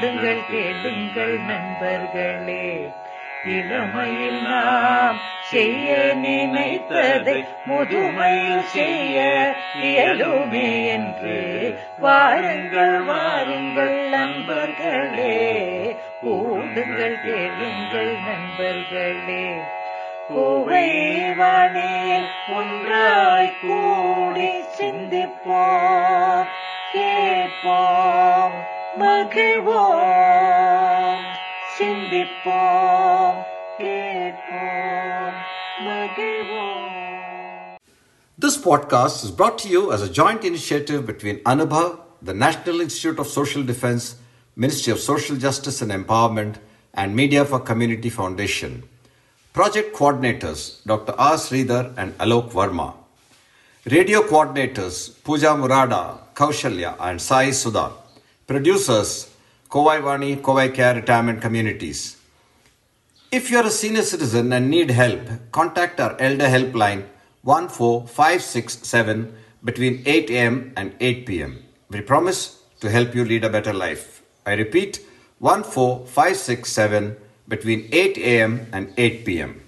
பாடுங்கள் கேளுங்கள் நண்பர்களே. இளமையில் நாம் செய்ய நினைத்ததை முதுமையில் செய்ய இயலுமே என்று வாருங்கள் வாருங்கள் நண்பர்களே. கூடுங்கள் கேளுங்கள் நண்பர்களே. கோவை ஒன்றாய் கூடி சிந்திப்போம் கேட்போம். மகிழ்வோம் சிந்திப்போம் கேட்போம் மகிழ்வோம் This podcast is brought to you as a joint initiative between Anubhav, the National Institute of Social Defense, Ministry of Social Justice and Empowerment, and Media for Community Foundation. Project coordinators Dr. R. Sridhar and Alok Verma. Radio coordinators Pooja Murada, Kaushalya, and Sai Sudha. Producers Kovai Vani, Kovai Care Retirement Communities. If you are a senior citizen and need help, contact our Elder Helpline 14567 between 8 am and 8 pm. We promise to help you lead a better life. I repeat 14567 between 8 am and 8 pm.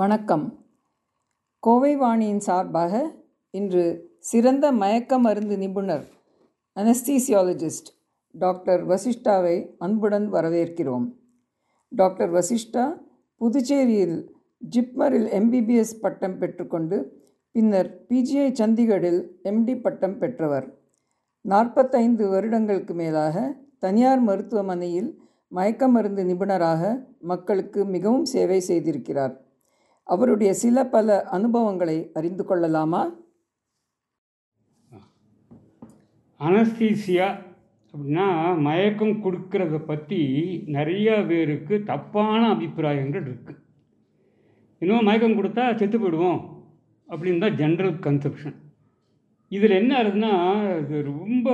வணக்கம். கோவை வாணியின் சார்பாக இன்று சிறந்த மயக்க மருந்து நிபுணர் anaesthesiologist doctor வசிஷ்டாவை அன்புடன் வரவேற்கிறோம். Doctor Vasishta புதுச்சேரியில் ஜிப்மரில் எம்பிபிஎஸ் பட்டம் பெற்றுக்கொண்டு பின்னர் பிஜிஐ சண்டிகரில் எம்டி பட்டம் பெற்றவர். நாற்பத்தைந்து வருடங்களுக்கு மேலாக தனியார் மருத்துவமனையில் மயக்க மருந்து நிபுணராக மக்களுக்கு மிகவும் சேவை செய்திருக்கிறார். அவருடைய சில பல அனுபவங்களை அறிந்து கொள்ளலாமா? அனஸ்தீசியா அப்படின்னா மயக்கம் கொடுக்கறத பற்றி நிறைய பேருக்கு தப்பான அபிப்பிராயங்கள் இருக்குது இன்னும் மயக்கம் கொடுத்தா செத்து போயிடுவோம் அப்படின்னு தான் ஜென்ரல் கன்செப்ஷன் இதில் என்ன ஆகுதுன்னா இது ரொம்ப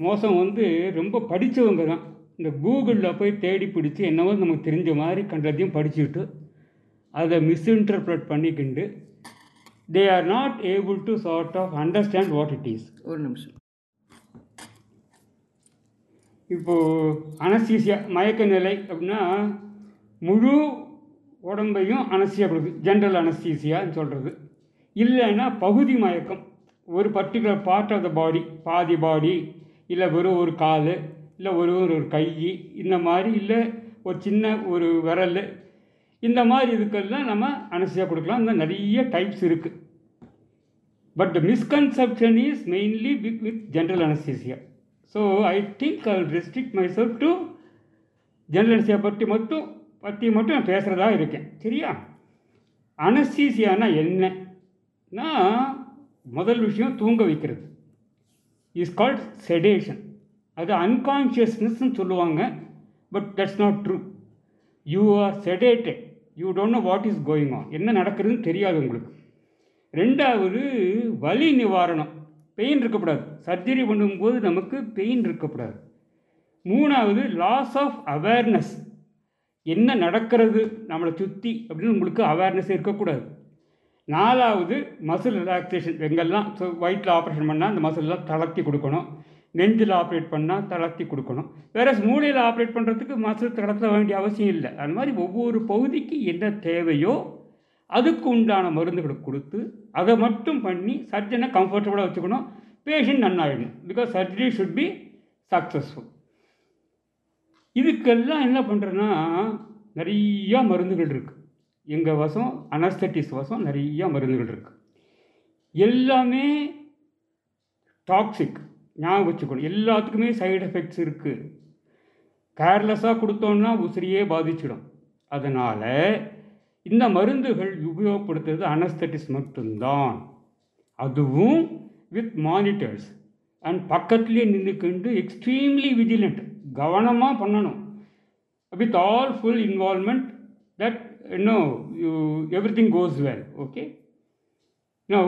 மோசம் வந்து ரொம்ப படித்தவங்க தான். இந்த கூகுளில் போய் தேடி பிடிச்சி என்னவோ நமக்கு தெரிஞ்ச மாதிரி கண்டதையும் படிச்சுட்டு அதை misinterpret பண்ணிக்கிண்டு they are not able to sort of understand what it is ஒரு நிமிஷம். இப்போது அனஸ்தீசியா மயக்க நிலை அப்படின்னா முழு உடம்பையும் அனஸ்தியா கொடுக்குது ஜென்ரல் அனஸ்தீசியான்னு சொல்கிறது இல்லைன்னா பகுதி மயக்கம் ஒரு particular part of the body பாதி பாடி இல்லை வெறும் ஒரு கால் இல்லை ஒரு ஒரு கை இந்த மாதிரி இல்லை ஒரு சின்ன ஒரு விரல் இந்த மாதிரி இதுக்கெல்லாம் நம்ம அனஸ்தியா கொடுக்கலாம். இந்த நிறைய டைப்ஸ் இருக்குது but misconception is mainly with with general anaesthesia so I think I restrict myself to general anaesthesia பற்றி மட்டும் பற்றி மட்டும் நான் பேசுகிறதா இருக்கேன். சரியா? அனஸ்தீசியானா என்னன்னா முதல் விஷயம் தூங்க வைக்கிறது. இஸ் கால்ட் செடேஷன் அது அன்கான்ஷியஸ்னஸ்ன்னு சொல்லுவாங்க. But that's not true you are sedated you don't know what is going on என்ன நடக்கிறதுன்னு தெரியாது உங்களுக்கு. ரெண்டாவது வலி நிவாரணம். பெயின் இருக்கக்கூடாது. சர்ஜரி பண்ணும்போது நமக்கு பெயின் இருக்கக்கூடாது. மூணாவது லாஸ் ஆஃப் அவேர்னஸ் என்ன நடக்கிறது? நம்மளை சுற்றி அப்படின்னு உங்களுக்கு அவேர்னஸ் இருக்கக்கூடாது. நாலாவது மசில் ரிலாக்ஸேஷன் எங்கெல்லாம் ஸோ வயிற்றில் ஆப்ரேஷன் பண்ணால் அந்த மசில்லாம் தளர்த்தி கொடுக்கணும். நெஞ்சில் ஆப்ரேட் பண்ணால் தளர்த்தி கொடுக்கணும். வேற மூளையில் ஆப்ரேட் பண்ணுறதுக்கு மசில் தளர்த்த வேண்டிய அவசியம் இல்லை. அது மாதிரி ஒவ்வொரு பகுதிக்கு என்ன தேவையோ அதுக்கு உண்டான மருந்துகளை கொடுத்து அதை மட்டும் பண்ணி சர்ஜனை கம்ஃபர்டபுளாக வச்சுக்கணும். Patient நன்னாயிடணும். Because surgery should be successful இதுக்கெல்லாம் என்ன பண்ணுறேன்னா நிறையா மருந்துகள் இருக்குது எங்கள் வசம் அனஸ்தட்டிஸ் வசம் நிறையா மருந்துகள் இருக்குது எல்லாமே டாக்ஸிக் ஞாபகம் வச்சுக்கணும். எல்லாத்துக்குமே சைடு எஃபெக்ட்ஸ் இருக்குது கேர்லெஸ்ஸாக கொடுத்தோன்னா உசிரியே பாதிச்சிடும். அதனால் இந்த மருந்துகள் உபயோகப்படுத்துறது அனஸ்தட்டிஸ் மட்டும்தான். அதுவும் வித் மானிட்டர்ஸ் அண்ட் பக்கத்துலேயே நின்றுக்கிண்டு எக்ஸ்ட்ரீம்லி விஜிலண்ட் கவனமாக பண்ணணும். With all full involvement that no you everything goes well okay no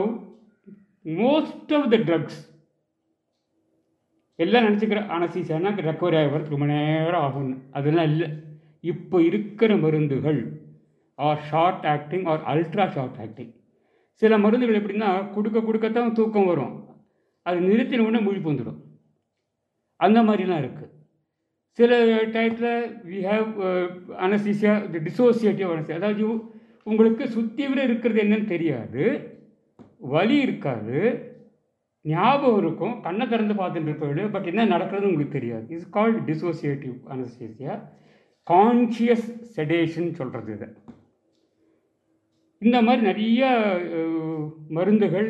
most of the drugs எல்லாம் நினச்சிக்கிற அனசீசியானா ரெக்கவரி ஆகிறதுக்கு ரொம்ப நேரம் ஆகும்னு. அதெல்லாம் இல்லை. இப்போ இருக்கிற மருந்துகள் are short acting or ultra short acting சில மருந்துகள் எப்படின்னா கொடுக்க கொடுக்கத்தான் தூக்கம் வரும். அது நிறுத்தின உடனே முழிப்பு வந்துடும் அந்த மாதிரிலாம் இருக்குது சில டயத்தில் we have anaesthesia dissociative anaesthesia அதாவது உங்களுக்கு சுற்றி விட இருக்கிறது என்னன்னு தெரியாது. வலி இருக்காது. ஞாபகம் இருக்கும் கண்ணை திறந்து பார்த்துட்டு இருப்பது பட் என்ன நடக்கிறதுன்னு உங்களுக்கு தெரியாது. It's called dissociative anaesthesia conscious sedation சொல்கிறது இதை. இந்த மாதிரி நிறைய மருந்துகள்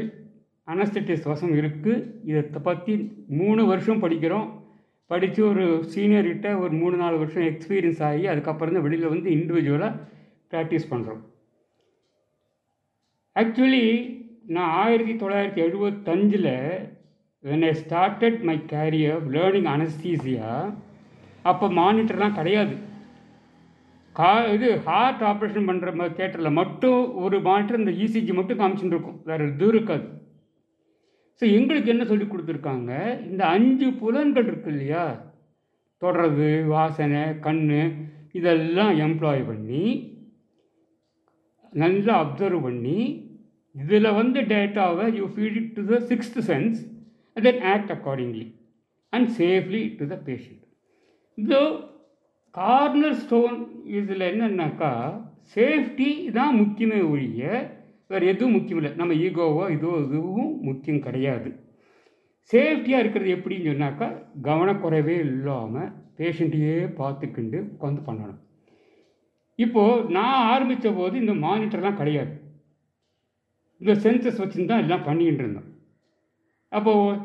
அனஸ்தட்டிஸ் வசம் இருக்குது இதை பற்றி மூணு வருஷம் படிக்கிறோம். படித்து ஒரு சீனியர்கிட்ட ஒரு மூணு நாலு வருஷம் எக்ஸ்பீரியன்ஸ் ஆகி அதுக்கப்புறம் தான் வெளியில் வந்து இண்டிவிஜுவலாக ப்ராக்டிஸ் பண்ணுறோம் ஆக்சுவலி நான் ஆயிரத்தி தொள்ளாயிரத்தி எழுபத்தஞ்சில் when I started my career learning anaesthesia அப்போ மானிட்டர்லாம் கிடையாது. கா இது ஹார்ட் ஆப்ரேஷன் பண்ணுற தேட்டரில் மட்டும் ஒரு மானிட்டர் இந்த இசிஜி மட்டும் காமிச்சுட்டு இருக்கும் வேறு எதுவும் இருக்காது. ஸோ எங்களுக்கு என்ன சொல்லி கொடுத்துருக்காங்க? இந்த அஞ்சு புலன்கள் இருக்கு இல்லையா? தொடர்றது வாசனை கண் இதெல்லாம் எம்ப்ளாய் பண்ணி நல்லா அப்சர்வ் பண்ணி இதில் வந்து டேட்டாவை you feed it to the sixth sense then act accordingly and safely to the patient இது கார்னர் ஸ்டோன் இதில் என்னன்னாக்கா சேஃப்டி தான் முக்கியமே ஒழிய வேறு எதுவும் முக்கியம் இல்லை. நம்ம ஈகோவோ இதோ இதுவும் முக்கியம் கிடையாது. சேஃப்டியாக இருக்கிறது எப்படின்னு சொன்னாக்கா கவனக்குறைவே இல்லாமல் பேஷண்ட்டையே பார்த்துக்கிண்டு உட்காந்து பண்ணணும். இப்போது நான் ஆரம்பித்த போது இந்த மானிட்டர்லாம் கிடையாது. இந்த சென்சஸ் வச்சுன்னு தான் எல்லாம் பண்ணிக்கிட்டு இருந்தோம் அப்போது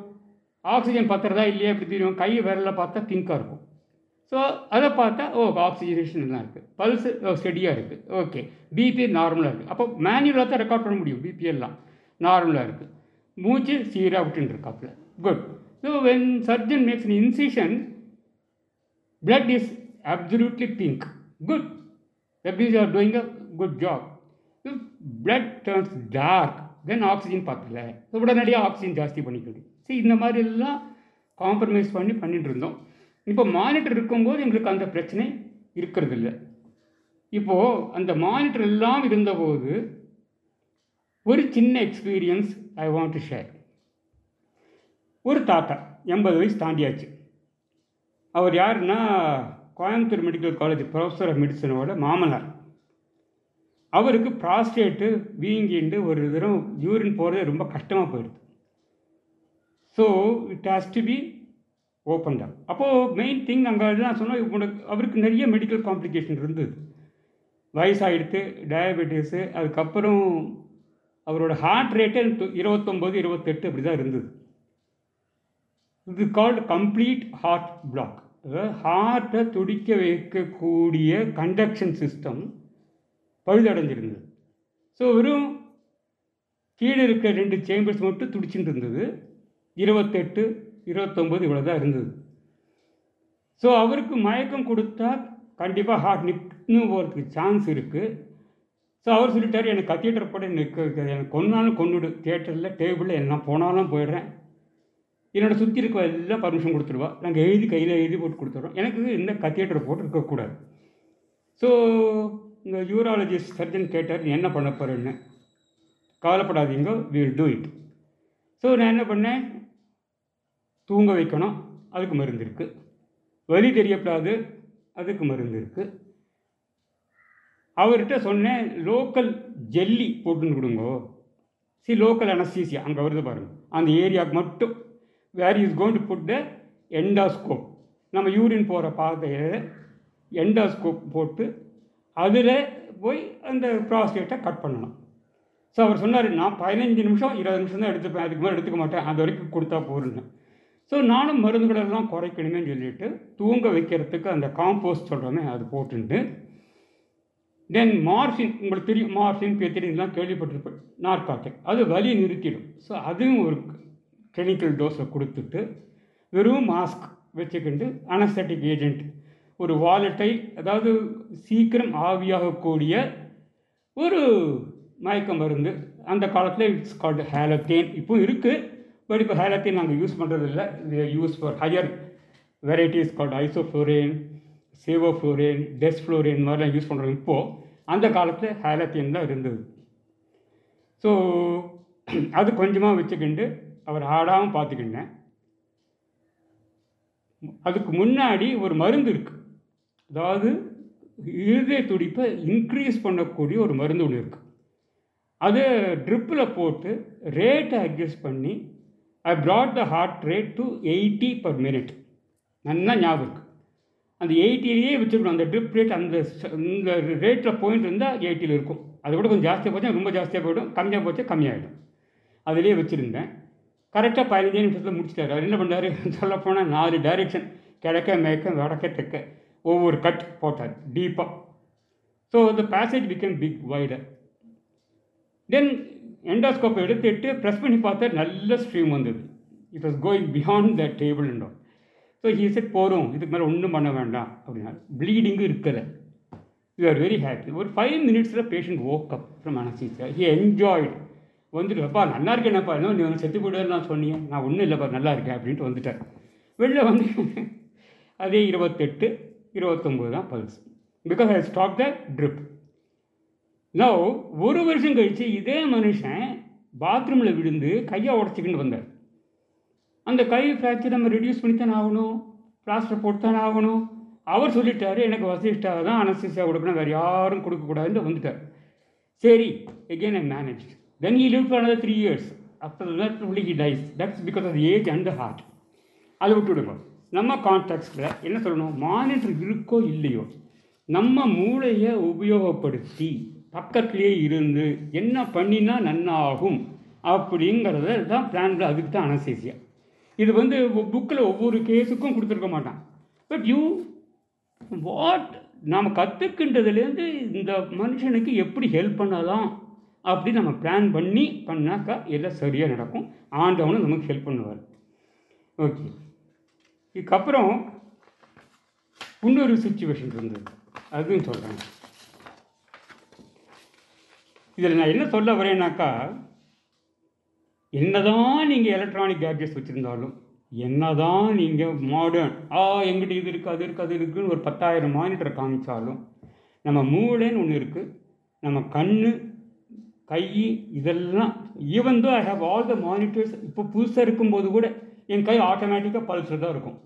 ஆக்சிஜன் பத்துறதா இல்லையா இப்படி தெரியும்? கை விரலில் பார்த்தா திங்காக இருக்கும். ஸோ அதை பார்த்தா ஓ ஆக்சிஜனேஷன் தான் இருக்குது பல்ஸ் ஸ்டெடியாக இருக்குது ஓகே பிபி நார்மலாக இருக்குது அப்போ மேனுவலாக தான் ரெக்கார்ட் பண்ண முடியும். பிபி எல்லாம் நார்மலாக இருக்குது மூச்சு சீராக விட்டுருக்காப்புல good so when surgeon makes in incision blood is absolutely pink good that means you doing a good job if blood turns dark then oxygen பத்தல. உடனடியாக ஆக்சிஜன் ஜாஸ்தி பண்ணிக்கிறது. சரி இந்த மாதிரி எல்லாம் காம்ப்ரமைஸ் பண்ணி பண்ணிட்டு இருந்தோம். இப்போ மானிட்டர் இருக்கும்போது எங்களுக்கு அந்த பிரச்சனை இருக்கிறது இல்லை இப்போது அந்த மானிட்டர் எல்லாம் இருந்தபோது ஒரு சின்ன experience I want to share ஒரு தாத்தா எண்பது வயசு தாண்டியாச்சு. அவர் யாருன்னா Coimbatore medical college professor of மெடிசனோட மாமனார். அவருக்கு ப்ராஸ்டேட்டு வீங்கிண்டு ஒரு தரம் யூரின் போகிறதே ரொம்ப கஷ்டமாக போயிடுது. So it has to be open up அப்போது மெயின் திங் அங்கே நான் சொன்னேன் உனக்கு அவருக்கு நிறைய மெடிக்கல் காம்ப்ளிகேஷன் இருந்தது. வயசாகிடுத்து டயபெட்டிஸு அதுக்கப்புறம் அவரோட ஹார்ட் ரேட்டே இருபத்தொம்போது இருபத்தெட்டு அப்படி தான் இருந்தது. இது கால்டு கம்ப்ளீட் ஹார்ட் பிளாக் அதாவது ஹார்ட்டை துடிக்க வைக்கக்கூடிய கண்டக்ஷன் சிஸ்டம் பழுதடைஞ்சிருந்தது. ஸோ வெறும் கீழே இருக்க ரெண்டு சேம்பர்ஸ் மட்டும் துடிச்சுட்டு இருந்தது இருபத்தெட்டு இருபத்தொம்போது இவ்வளோ தான் இருந்தது. ஸோ அவருக்கு மயக்கம் கொடுத்தா கண்டிப்பாக ஹார்ட் நிற்கணும் போகிறதுக்கு சான்ஸ் இருக்குது ஸோ அவர் சொல்லிட்டார் எனக்கு கத்தீட்டர் போட நிற்க வைக்காது எனக்கு கொன்னாலும் கொண்டுடு தியேட்டரில் டேபிளில் என்ன போனாலும் போயிடுறேன். என்னோட சுற்றி இருக்க எல்லாம் பர்மிஷன் கொடுத்துருவா நாங்கள் எழுதி கையில் எழுதி போட்டு கொடுத்துட்றோம். எனக்கு இந்த கத்தியேட்டர் போட்டு இருக்கக்கூடாது. ஸோ இந்த யூராலஜிஸ்ட் சர்ஜன் கேட்டார் நீ என்ன பண்ண போகிறேன்னு கவலைப்படாதீங்க வில் டூ இட் ஸோ நான் என்ன பண்ணேன்? தூங்க வைக்கணும் அதுக்கு மருந்து இருக்குது வலி தெரியப்படாது அதுக்கு மருந்து இருக்குது அவர்கிட்ட சொன்னேன் லோக்கல் ஜெல்லி போட்டுன்னு கொடுங்கோ. சி லோக்கல் அனஸ்தீசியா அங்கே வருது பாருங்கள் அந்த ஏரியாவுக்கு மட்டும். Where is going to put the endoscope நம்ம யூரின் போகிற பாதையை எண்டாஸ்கோப் போட்டு அதில் போய் அந்த ப்ராஸ்டேட்டை கட் பண்ணணும். ஸோ அவர் சொன்னார் நான் பதினஞ்சு நிமிஷம் இருபது நிமிஷம் தான் எடுத்துப்பேன். அதுக்கு மேலே எடுத்துக்க மாட்டேன். அது வரைக்கும் கொடுத்தா போதுன்னு ஸோ நானும் மருந்துகளெல்லாம் குறைக்கணுமே சொல்லிட்டு தூங்க வைக்கிறதுக்கு அந்த காம்போஸ்ட் சொல்கிறோமே அது போட்டுட்டு தென் மார்ஃபின் உங்களுக்கு தெரியும் மார்ஃபின் பேத்திரின்லாம் கேள்விப்பட்டிருப்பேன் நார்காட்டிக் அது வலி நிறுத்திடும். ஸோ அதுவும் ஒரு கெமிக்கல் டோஸை கொடுத்துட்டு வெறும் மாஸ்க் வச்சுக்கிண்டு அனஸ்தட்டிக் ஏஜென்ட் ஒரு வாலெட்டை அதாவது சீக்கிரம் ஆவியாகக்கூடிய ஒரு மயக்க மருந்து. அந்த காலத்தில் இட்ஸ் கால்டு ஹேலத்தேன் இப்போ இருக்குது பட் இப்போ ஹேலத்தேன் நாங்கள் யூஸ் பண்ணுறது இல்லை use for higher varieties called isoflurane sevoflurane desflurane மாதிரிலாம் யூஸ் பண்ணுறோம் இப்போது அந்த காலத்தில் ஹேலத்தேன் தான் இருந்தது. ஸோ அது கொஞ்சமாக வச்சுக்கிண்டு அவர் ஆடாமல் பார்த்துக்கிட்டேன் அதுக்கு முன்னாடி ஒரு மருந்து இருக்குது அதாவது இருதய துடிப்பை இன்க்ரீஸ் பண்ணக்கூடிய ஒரு மருந்து ஒன்று இருக்குது அது ட்ரிப்பில் போட்டு ரேட்டை அட்ஜஸ்ட் பண்ணி I brought the heart rate to eighty per minute நல்லா ஞாபகம் இருக்குது அந்த எயிட்டிலேயே வச்சுருக்கணும். அந்த ட்ரிப் ரேட் அந்த இந்த ரேட்டில் பாயிண்ட் இருந்தால் எயிட்டியில் இருக்கும். அதை விட கொஞ்சம் ஜாஸ்தியாக போச்சு ரொம்ப ஜாஸ்தியாக போயிடும். கம்மியாக போச்சு கம்மியாகிடும் அதிலே வச்சுருந்தேன். கரெக்டாக பதினஞ்சு நிமிஷத்தில் முடிச்சிட்டாரு. அவர் என்ன பண்ணார்? சொல்லப்போனால் நாலு டைரெக்ஷன் கிழக்க மேற்க வடக்க தெற்க. ஒவ்வொரு கட் போட்டார் டீப்பாக ஸோ இந்த passage become big wider then எண்டோஸ்கோப்பை எடுத்துட்டு ப்ரெஸ் பண்ணி பார்த்தா நல்ல ஸ்ட்ரீம் வந்தது. It was going beyond the table and so he said போகிறோம் இதுக்கு மேலே ஒன்றும் பண்ண வேண்டாம். அப்படின்னா ப்ளீடிங்கும் இருக்கலை. யூ ஆர் வெரி ஹாப்பி ஒரு ஃபைவ் மினிட்ஸில் patient woke up from anaesthesia he enjoyed வந்துட்டு அப்பா நல்லா இருக்கேனப்பா என்ன நீ வந்து செத்து போயிடுன்னு நான் சொன்னீங்க. நான் ஒன்றும் இல்லைப்பா நல்லா இருக்கேன் அப்படின்ட்டு வந்துட்டேன் வெளில வந்து அதே இருபத்தெட்டு இருபத்தொம்போது தான் pulse. Because I stop the drip no ஒரு வருஷம் கழித்து இதே மனுஷன் பாத்ரூமில் விழுந்து கையை உடச்சிக்கிட்டு வந்தார். அந்த கை ஃப்ராக்சர் நம்ம ரெடியூஸ் பண்ணித்தானே ஆகணும். பிளாஸ்டர் போட்டுத்தானே ஆகணும். அவர் சொல்லிட்டாரு எனக்கு வசிஷ்டாக தான் அனஸ்திசியா கொடுக்கணும். வேறு யாரும் கொடுக்கக்கூடாதுன்னு வந்துட்டார். சரி again I manage then he live for three years after that only he dies that's because of age and heart அதை விட்டு அதை விட்டுவிடுங்க. நம்ம கான்டெக்ட்டில் என்ன சொல்லணும்? மானிட்டர் இருக்கோ இல்லையோ நம்ம மூளையை உபயோகப்படுத்தி பக்கத்துலேயே இருந்து என்ன பண்ணினா நன்னாகும் அப்படிங்கிறத தான் பிளான்ல அதுக்கு தான் அனசேசியா இது வந்து புக்கில் ஒவ்வொரு கேஸுக்கும் கொடுத்துருக்க மாட்டான். பட் யூ வாட் நாம் கற்றுக்கின்றதுலேருந்து இந்த மனுஷனுக்கு எப்படி ஹெல்ப் பண்ணலாம் அப்படி நம்ம பிளான் பண்ணி பண்ணாக்கா எல்லாம் சரியாக நடக்கும். ஆண்டவனும் நமக்கு ஹெல்ப் பண்ணுவார். ஓகே இதுக்கப்புறம் இன்னொரு சுச்சுவேஷன் இருந்தது. அதுவும் சொல்கிறேன் இதில் நான் என்ன சொல்ல வரேன்னாக்கா என்னதான் நீங்கள் எலக்ட்ரானிக் கேட்ஜெட்ஸ் வச்சுருந்தாலும் என்னதான் நீங்கள் மாடர்ன் ஆ எங்கிட்ட இது இருக்குது அது இருக்குது அது இருக்குதுன்னு ஒரு பத்தாயிரம் மானிட்டர் காமிச்சாலும் நம்ம மூளைன்னு ஒன்று இருக்குது நம்ம கண் கை இதெல்லாம் even though I have all the monitors இப்போ புதுசாக இருக்கும்போது கூட என் கை ஆட்டோமேட்டிக்காக பல்ஸில் தான் இருக்கும்.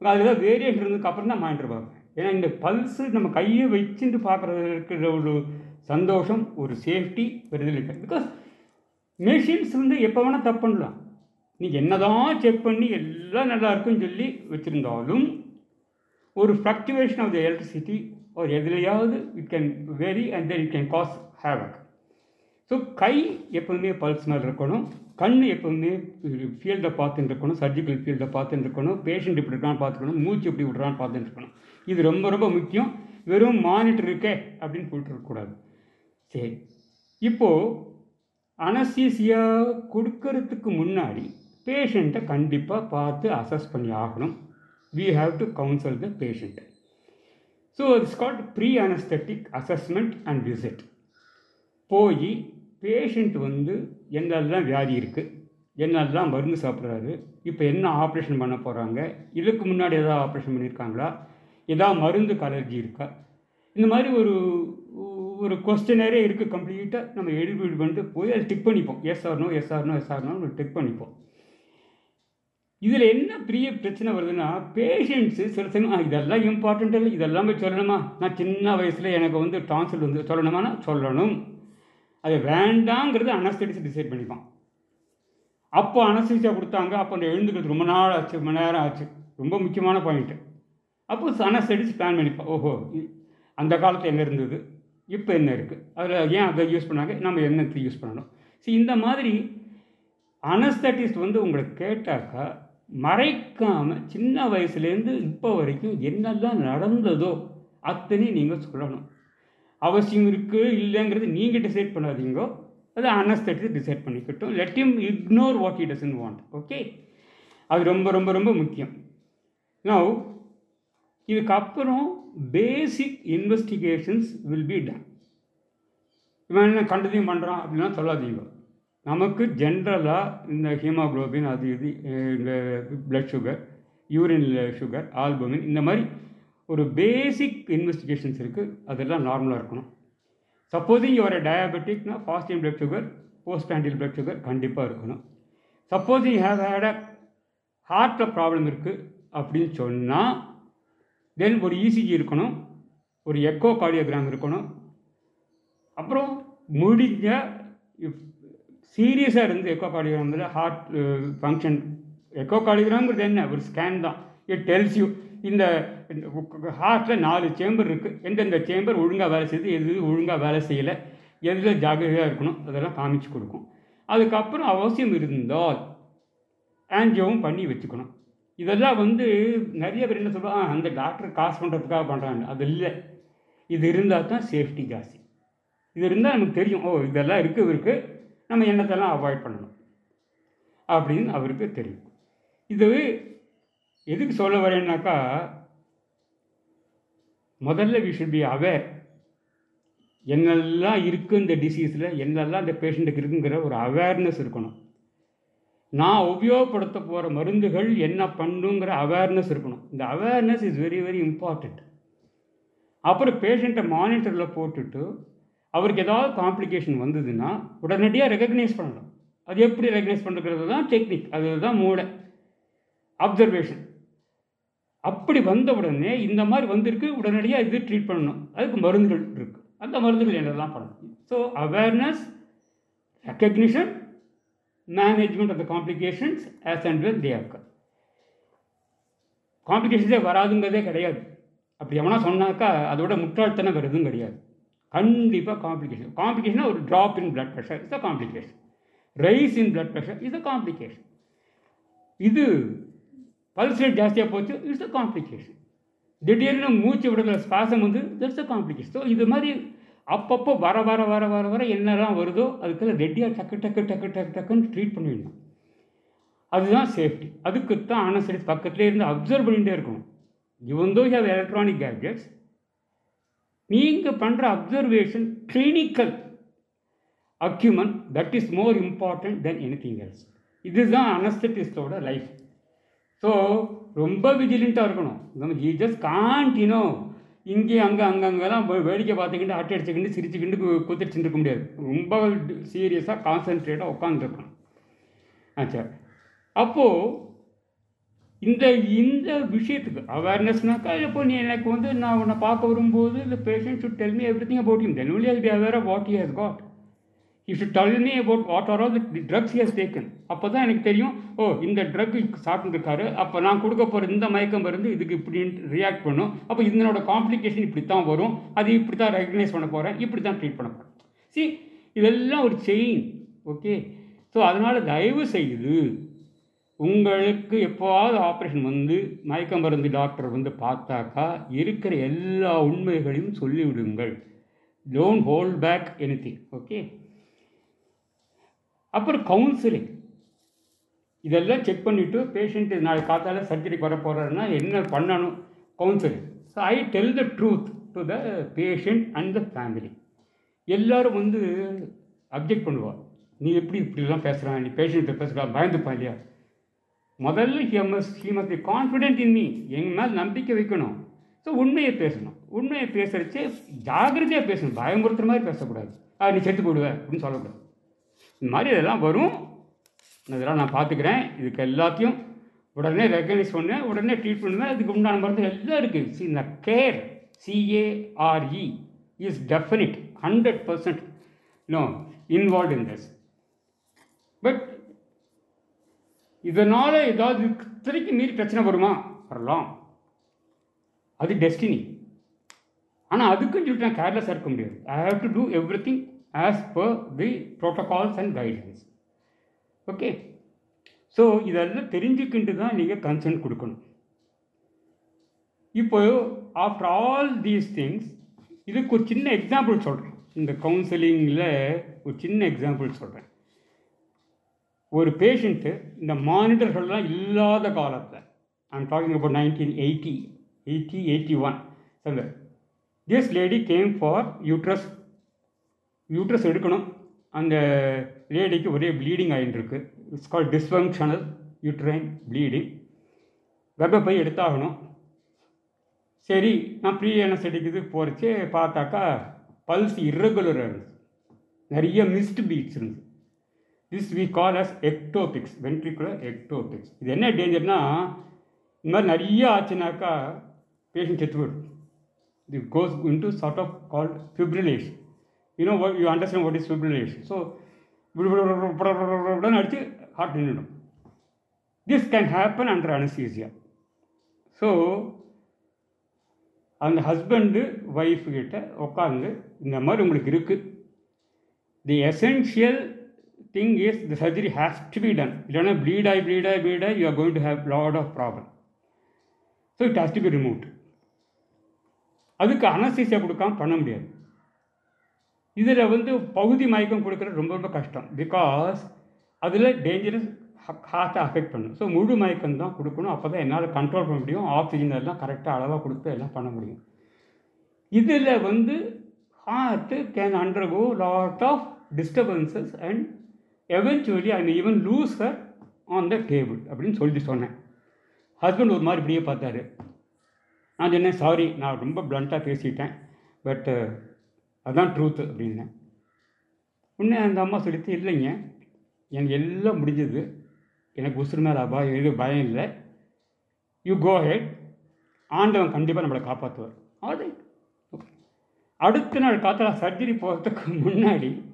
அதில் தான் வேரியன்ட் இருந்ததுக்கு அப்புறம் தான் மானிட்டர் பார்ப்பேன். ஏன்னா இந்த பல்ஸு நம்ம கையை வச்சுட்டு பார்க்குறது இருக்கிற ஒரு சந்தோஷம் ஒரு சேஃப்டி ஒரு இதில் இருக்கு பிகாஸ் மெஷின்ஸ் வந்து எப்போ வேணால் தப்பு பண்ணலாம். நீ என்னதான் செக் பண்ணி எல்லாம் நல்லா இருக்குன்னு சொல்லி வச்சுருந்தாலும் ஒரு ஃப்ளக்சுவேஷன் ஆஃப் த எலக்ட்ரிசிட்டி ஒரு எதுலையாவது it can very and then it can cause havoc so கை எப்போதுமே பல்ஸ் இருக்கணும். கண் எப்போதுமே ஃபீல்டை பார்த்துட்டு இருக்கணும் சர்ஜிக்கல் ஃபீல்டை பார்த்துட்டு இருக்கணும் பேஷண்ட் இப்படி இருக்கான்னு பார்த்துக்கணும். மூச்சு எப்படி விடுறான்னு பார்த்துட்டு இருக்கணும் இது ரொம்ப ரொம்ப முக்கியம். வெறும் மானிட்டர் இருக்கே அப்படின்னு போயிட்டு இருக்கக்கூடாது சரி. இப்போது அனஸ்தீசியா கொடுக்கறதுக்கு முன்னாடி பேஷண்ட்டை கண்டிப்பாக பார்த்து அசஸ் பண்ணி ஆகணும். We have to counsel the patient so it's called pre anaesthetic assessment and visit போய் பேஷண்ட் வந்து என்னெல்லாம் வியாதி இருக்குது என்னெல்லாம் மருந்து சாப்பிட்றாரு. இப்போ என்ன ஆப்ரேஷன் பண்ண போகிறாங்க இதுக்கு முன்னாடி ஏதாவது ஆப்ரேஷன் பண்ணியிருக்காங்களா ஏதாவது மருந்துக்கு அலர்ஜி இருக்கா? இந்த மாதிரி ஒரு ஒரு கொஸ்டினரே இருக்குது கம்ப்ளீட்டாக நம்ம எழுதி பண்ணிட்டு போய் அதை டிக் பண்ணிப்போம். Yes or no yes or no yes or no tick பண்ணிப்போம். இதில் என்ன பெரிய பிரச்சனை வருதுன்னா பேஷண்ட்ஸு சில சமயம் இதெல்லாம் இம்பார்ட்டண்ட் இல்லை. இதெல்லாம் போய் சொல்லணுமா? நான் சின்ன வயசில் எனக்கு வந்து டான்சல் வந்து சொல்லணுமானா சொல்லணும். அது வேண்டாங்கிறது அனஸ்தடிச்சு டிசைட் பண்ணிப்பான். அப்போ அனஸ்தீசியா கொடுத்தாங்க அப்போ அந்த எழுந்துக்கிறது ரொம்ப நாள் ஆச்சு ரொம்ப நேரம் ஆச்சு. ரொம்ப முக்கியமான பாயிண்ட்டு அப்போ அனஸ்தடிச்சு பிளான் பண்ணிப்பான் ஓஹோ அந்த காலத்தில் என்ன இருந்தது? இப்போ என்ன இருக்குது அதில் ஏன் அதை யூஸ் பண்ணாங்க? நம்ம என்னத்தை யூஸ் பண்ணணும்? சரி இந்த மாதிரி அனஸ்தட்டிஸ்ட் வந்து உங்களை கேட்டாக்கா மறைக்காமல் சின்ன வயசுலேருந்து இப்போ வரைக்கும் என்னெல்லாம் நடந்ததோ அத்தனையும் நீங்கள் சொல்லணும். அவசியம் இருக்குது இல்லைங்கிறது நீங்கள் டிசைட் பண்ணாதீங்க. அது anaesthetist decide பண்ணிக்கட்டும். Let him ignore what he doesn't want okay அது ரொம்ப ரொம்ப ரொம்ப முக்கியம். நவ் இதுக்கப்புறம் basic investigations will be done இவன் என்ன கண்டதையும் பண்ணுறான் அப்படின்னா சொல்லாதீங்க. நமக்கு ஜென்ரலாக இந்த ஹீமோகுளோபின் அது இது இந்த blood sugar urine sugar albumin இந்த மாதிரி ஒரு பேசிக் இன்வெஸ்டிகேஷன்ஸ் இருக்குது அதெல்லாம் நார்மலாக இருக்கணும். Supposing your டயபெட்டிக்னா fasting blood sugar postprandial blood sugar கண்டிப்பாக இருக்கணும். சப்போஸிங் ஹேவ் ஹேட் அ ஹார்ட்டில் ப்ராப்ளம் இருக்குது அப்படின்னு சொன்னால் தென் ஒரு இசிஜி இருக்கணும் ஒரு எக்கோ கார்டியோகிராம் இருக்கணும். அப்புறம் முடிஞ்ச சீரியஸாக இருந்து எக்கோ கார்டியோகிராமில் ஹார்ட் ஃபங்க்ஷன் எக்கோ கார்டியோகிராம்ங்கிறது என்ன? ஒரு ஸ்கேன் தான். இட் டெல்ஸ் யூ இந்த ஹார்ட்டில் நாலு சேம்பர் இருக்குது எந்தெந்த சேம்பர் ஒழுங்காக வேலை செய்யுது எது ஒழுங்காக வேலை செய்யலை எதில் ஜாகிரதையாக இருக்கணும் அதெல்லாம் காமிச்சு கொடுக்கும். அதுக்கப்புறம் அவசியம் இருந்தால் ஆன்ஜியோவும் பண்ணி வச்சுக்கணும். இதெல்லாம் வந்து நிறைய பேர் என்ன சொல்லுவாங்க அந்த டாக்டர் காசு பண்ணுறதுக்காக பண்ணுறாங்க அது இல்லை. இது இருந்தால் தான் சேஃப்டி ஜாஸ்தி. இது இருந்தால் நமக்கு தெரியும் ஓ இதெல்லாம் இருக்குது இருக்கு. நம்ம எண்ணத்தெல்லாம் அவாய்ட் பண்ணணும் அப்படின்னு அவருக்கு தெரியும். இது எதுக்கு சொல்ல வரேன்னாக்கா முதல்ல வி ஷுட் பி அவேர் என்னெல்லாம் இருக்குது இந்த டிசீஸில் என்னெல்லாம் இந்த பேஷண்ட்டுக்கு இருக்குங்கிற ஒரு அவேர்னஸ் இருக்கணும். நான் உபயோகப்படுத்த போகிற மருந்துகள் என்ன பண்ணுங்கிற அவேர்னஸ் இருக்கணும். இந்த awareness is very very important அப்புறம் பேஷண்ட்டை மானிட்டரில் போட்டுட்டு அவருக்கு ஏதாவது காம்ப்ளிகேஷன் வந்ததுன்னா உடனடியாக ரெகக்னைஸ் பண்ணணும். அது எப்படி ரெகக்னைஸ் பண்ணுறது தான் டெக்னிக் அதுதான் மூளை. அப்சர்வேஷன் அப்படி வந்த உடனே இந்த மாதிரி வந்திருக்கு உடனடியாக இது ட்ரீட் பண்ணணும். அதுக்கு மருந்துகள் இருக்குது அந்த மருந்துகள் என்னெல்லாம் பண்ணணும்? So awareness recognition management of the complications as and well they occur காம்ப்ளிகேஷன்ஸே வராதுங்கிறதே கிடையாது. அப்படி எவனா சொன்னாக்கா அதோட முட்டாள்தனம் வேறு எதுவும் கிடையாது கண்டிப்பாக காம்ப்ளிகேஷன் காம்ப்ளிகேஷனாக ஒரு drop in blood pressure is a complication rise in blood pressure is a complication இது பல்ஸ் ரேட் ஜாஸ்தியாக போச்சு இட்ஸ் அ காம்ப்ளிகேஷன் திடீர்னு மூச்சு விடுதல ஸ்பாசம் வந்து இட்ஸ் அ காம்ப்ளிகேஷன் ஸோ இது மாதிரி அப்பப்போ வர வர வர வர வர என்னெல்லாம் வருதோ அதுக்கெல்லாம் ரெடியாக டக்கு டக்கு டக்கு டக்கு டக்குன்னு ட்ரீட் பண்ணிடணும் அதுதான் சேஃப்டி அதுக்கு தான் அனசரிஸ் பக்கத்துலேயே இருந்து அப்சர்வ் பண்ணிகிட்டே இருக்கணும். இவன் தோ ஹேவ் எலக்ட்ரானிக் கேட்ஜெட்ஸ் நீங்கள் பண்ணுற observation clinical acumen that is more important then anything else இதுதான் அனஸ்தட்டிஸ்டோட லைஃப் ஸோ ரொம்ப விஜிலண்ட்டாக இருக்கணும். நம்ம ஜீஜஸ் ஜஸ்ட் காண்டினோ இங்கே அங்கே அங்கங்கெல்லாம் வேடிக்கை பார்த்துக்கிட்டு அட்டை அடிச்சுக்கிட்டு சிரிச்சுக்கிட்டு குத்திரிச்சுட்டு இருக்க முடியாது. ரொம்ப சீரியஸாக கான்சென்ட்ரேட்டாக உட்காந்துருக்கணும் ஆச்சா? அப்போது இந்த இந்த விஷயத்துக்கு அவேர்னஸ்னாக்கா இப்போ நீ எனக்கு வந்து நான் உன்னை பார்க்க வரும்போது இந்த patient should tell me everything about him then only I be aware of what he has got you should tell me about what are all the drugs he's taken அப்போ தான் எனக்கு தெரியும் ஓ இந்த ட்ரக் சாப்பிட்டுருக்காரு அப்போ நான் கொடுக்க போகிற இந்த மயக்கம் மருந்து இதுக்கு இப்படி ரியாக்ட் பண்ணும். அப்போ இதனோட காம்ப்ளிகேஷன் இப்படி தான் வரும். அது இப்படி தான் ரெகக்னைஸ் பண்ண போகிறேன் இப்படி தான் ட்ரீட் பண்ண போகிறேன் சி இதெல்லாம் ஒரு செயின் ஓகே ஸோ அதனால் தயவு செய்து உங்களுக்கு எப்போவாவது ஆப்ரேஷன் வந்து மயக்க மருந்து டாக்டர் வந்து பார்த்தாக்கா இருக்கிற எல்லா உண்மைகளையும் சொல்லிவிடுங்கள். Don't hold back any okay அப்புறம் கவுன்சிலிங் இதெல்லாம் செக் பண்ணிவிட்டு பேஷண்ட்டு நாளைக்கு காத்தால சர்ஜரிக்கு வர போகிறாருன்னா என்ன பண்ணணும்? Counselling so I tell the truth to the patient and the family எல்லாரும் வந்து அப்ஜெக்ட் பண்ணுவாள் நீ எப்படி இப்படிலாம் பேசுகிறான் நீ பேஷண்ட்டை பேசுகிறா பயந்துப்பா இல்லையா? முதல்ல he must he must be confident in me எங்கள் மேலே நம்பிக்கை வைக்கணும். ஸோ உண்மையை பேசணும். உண்மையை பேசுகிறச்சே ஜாகிரதையாக பேசணும். பயமுறுத்துற மாதிரி பேசக்கூடாது. ஆ நீ செத்து போடுவ அப்படின்னு சொல்லக்கூடாது. இந்த மாதிரி இதெல்லாம் வரும். இதெல்லாம் நான் பார்த்துக்கிறேன். இதுக்கு எல்லாத்தையும் உடனே ரெக்கக்னைஸ் பண்ணேன் உடனே ட்ரீட் பண்ணுவேன் அதுக்கு உண்டான மருந்து எல்லாம் இருக்குது சி இந்த care C A R E is definite hundred percent no involve in this but இதனால் ஏதாவது இத்தனைக்கு மீறி பிரச்சனை வருமா? வரலாம். அது டெஸ்டினி ஆனால் அதுக்குன்னு சொல்லிட்டு நான் கேர்லெஸ்ஸாக இருக்க முடியாது. I have to do everything as per the protocols and guidelines okay so இதெல்லாம் தெரிஞ்சுக்கிட்டு தான் நீங்கள் கன்சர்ன் கொடுக்கணும். இப்போ ஆஃப்டர் ஆல் தீஸ் திங்ஸ் இதுக்கு ஒரு சின்ன எக்ஸாம்பிள் சொல்கிறேன் இந்த கவுன்சிலிங்கில் ஒரு சின்ன எக்ஸாம்பிள் சொல்கிறேன் ஒரு பேஷண்ட்டு இந்த மானிட்டர்கள்லாம் இல்லாத காலத்தில் I'm talking about nineteen eighty eighty eighty one சொல்லு this lady came for uterus uterus எடுக்கணும். அந்த லேடிக்கு ஒரே ப்ளீடிங் ஆகிட்டுருக்கு it's call dysfunctional uterine bleeding கர்ப்பப்பை எடுத்தாகணும். சரி நான் ப்ரீ அனஸ்தட்டிக்கு போகிறச்சு பார்த்தாக்கா பல்ஸ் irregular-ஆ இருந்துச்சு நிறைய மிஸ்ட் பீட்ஸ் இருந்துச்சு this we call as ectopics ventricular ectopics இது என்ன டேஞ்சர்னா இந்த மாதிரி நிறைய ஆச்சுனாக்கா பேஷண்ட் செத்து போயிடும். இது goes into sort of called fibrillation you know you understand what is fibrillation so இப்படி அடித்து ஹார்ட் நின்றுடும் this can happen under anaesthesia so அந்த ஹஸ்பண்டு ஒய்ஃப் கிட்ட உட்காந்து இந்த மாதிரி உங்களுக்கு இருக்குது the essential thing is the surgery has to be done இல்லைன்னா ப்ளீட் ஆகி ப்ளீட் ஆகி ப்ளீட் ஆகி you are going to have lot of problem so it has to be removed அதுக்கு அனஸ்தீசியா கொடுக்காம பண்ண முடியாது. இதில் வந்து பகுதி மயக்கம் கொடுக்குறது ரொம்ப ரொம்ப கஷ்டம். பிகாஸ் அதில் டேஞ்சரஸ் ஹார்ட்டை அஃபெக்ட் பண்ணும். ஸோ முழு மயக்கம் தான் கொடுக்கணும். அப்போ தான் என்னால் கண்ட்ரோல் பண்ண முடியும். ஆக்சிஜன் எல்லாம் கரெக்டாக அளவாக கொடுத்து எல்லாம் பண்ண முடியும். இதில் வந்து heart can undergo lot of disturbances and eventually I even lose her on the table அப்படின்னு சொல்லி சொன்னேன். ஹஸ்பண்ட் ஒரு மாதிரி இப்படியே பார்த்தாரு. நான் சொன்னேன் சாரி நான் ரொம்ப ப்ளண்ட்டாக பேசிட்டேன். பட்டு அதுதான் ட்ரூத்து அப்படின்னேன். உடனே அந்த அம்மா சொல்லிட்டு இல்லைங்க எனக்கு எல்லாம் முடிஞ்சது. எனக்கு உசுறு மேலே அபாயம் எதுவும் பயம் இல்லை. யூ கோ ஹெட் ஆண்டவன் கண்டிப்பாக நம்மளை காப்பாற்றுவார் அது. அடுத்த நாள் காத்தா சர்ஜரி போகிறதுக்கு முன்னாடி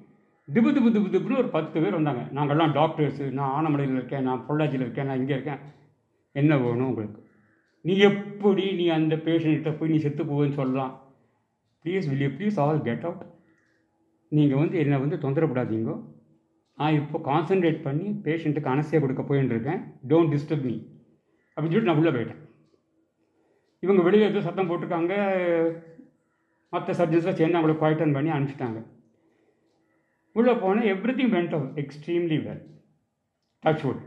திபு திபு திபு திபுன்னு ஒரு பத்து பேர் வந்தாங்க. நாங்கள்லாம் டாக்டர்ஸு நான் ஆனமலையில் இருக்கேன். நான் பொள்ளாச்சியில் இருக்கேன். நான் இங்கே இருக்கேன். என்ன வேணும் உங்களுக்கு? நீ எப்படி நீ அந்த பேஷண்ட்டை போய் நீ செத்து போவேன்னு சொல்லலாம். Please will you please all get out நீங்கள் வந்து என்னை வந்து தொந்தரப்படாதீங்க நான் இப்போ கான்சென்ட்ரேட் பண்ணி பேஷண்ட்டுக்கு அனசியாக கொடுக்க போயின்னு டோன்ட் டிஸ்டர்ப் மீ அப்படின்னு சொல்லிட்டு நான் உள்ளே போயிட்டேன். இவங்க வெளியே ஏதோ சத்தம் போட்டிருக்காங்க. மற்ற சர்ஜன்ஸாக சேர்ந்து அவங்கள குவாய்டன் பண்ணி அனுப்பிச்சிட்டாங்க. உள்ளே போனால் everything went out extremely well touch wood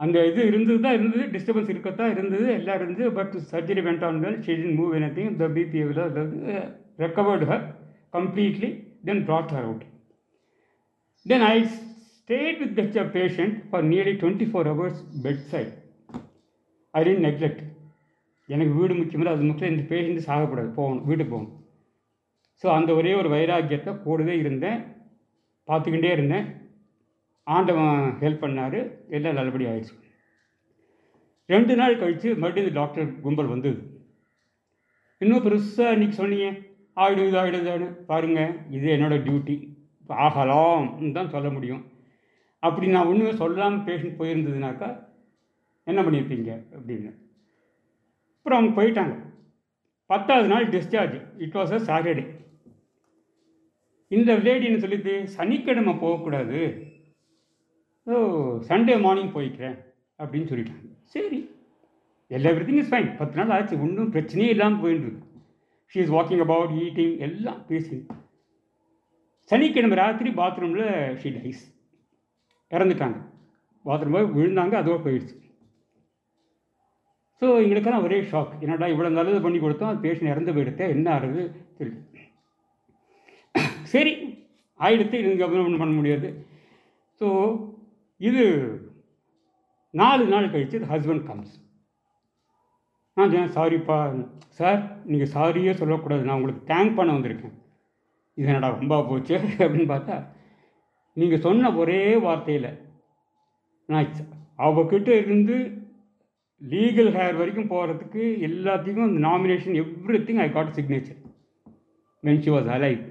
அந்த இது இருந்தது தான் இருந்தது. டிஸ்டர்பன்ஸ் இருக்கத்தான் இருந்தது. எல்லாம் இருந்தது. But surgery went on well she move anything the அதாவது recovered her completely then brought her out. Then i stayed with the patient for nearly 24 hours bedside. I didn't neglect. எனக்கு வீடு முக்கியமில்லை அது முக்கியம் இந்த பேஷண்ட்டு சாகக்கூடாது. போகணும். வீட்டுக்கு போகணும். ஸோ அந்த ஒரே ஒரு வைராக்கியத்தை கூடவே இருந்தேன். பார்த்துக்கிட்டே இருந்தேன். ஆண்டவன் ஹெல்ப் பண்ணார். எல்லாம் நல்லபடி ஆயிடுச்சு. ரெண்டு நாள் கழித்து மறுபடியும் இந்த டாக்டர் கும்பல் வந்தது. இன்னும் பெருசாக இன்றைக்கி சொன்னீங்க. ஆகிடும் இது ஆகிடுதான்னு பாருங்கள் இது என்னோடய டியூட்டி ஆகலாம்னு தான் சொல்ல முடியும். அப்படி நான் ஒன்றுமே சொல்லாமல் பேஷண்ட் போயிருந்ததுனாக்கா என்ன பண்ணியிருப்பீங்க அப்படின்னு. அப்புறம் அவங்க போயிட்டாங்க. பத்தாவது நாள் discharge it was a Saturday இந்த லேடி என்ன சொல்லிட்டு சனிக்கிழமை போகக்கூடாது. ஓ சண்டே மார்னிங் போய்க்கிறேன் அப்படின்னு சொல்லிட்டாங்க. சரி எல்லா எவ்ரி இஸ் ஃபைன் பத்து நாள் ஆச்சு ஒன்றும் பிரச்சனையே இல்லாமல் போயிட்டு she is walking about eating எல்லாம் பேசி சனிக்கிழமை ராத்திரி பாத்ரூமில் ஷீ டைஸ் இறந்துட்டாங்க. பாத்ரூம் போய் விழுந்தாங்க அதோடு போயிடுச்சு. ஸோ எங்களுக்கெல்லாம் ஒரே ஷாக் என்னடா இவ்வளோ நல்லது பண்ணி கொடுத்தோம் அது பேஷண்ட் இறந்து போயிடுத்த என்ன ஆகுது? தெரியும் சரி ஆயிடுத்து இதுக்கு அப்புறம் ஒன்றும் பண்ண முடியாது. ஸோ இது நாலு நாள் கழிச்சு ஹஸ்பண்ட் கம்ஸ் நான் சொன்னேன் சாரிப்பா சார் நீங்கள் சாரியே சொல்லக்கூடாது. நான் உங்களுக்கு தேங்க் பண்ண வந்திருக்கேன். இது என்னடா ரொம்ப போச்சு? அப்படின்னு பார்த்தா நீங்கள் சொன்ன ஒரே வார்த்தையில் நான் அவகிட்ட இருந்து லீகல் ஹேர் வரைக்கும் போகிறதுக்கு எல்லாத்தையும் nomination everything I got signature when she was alive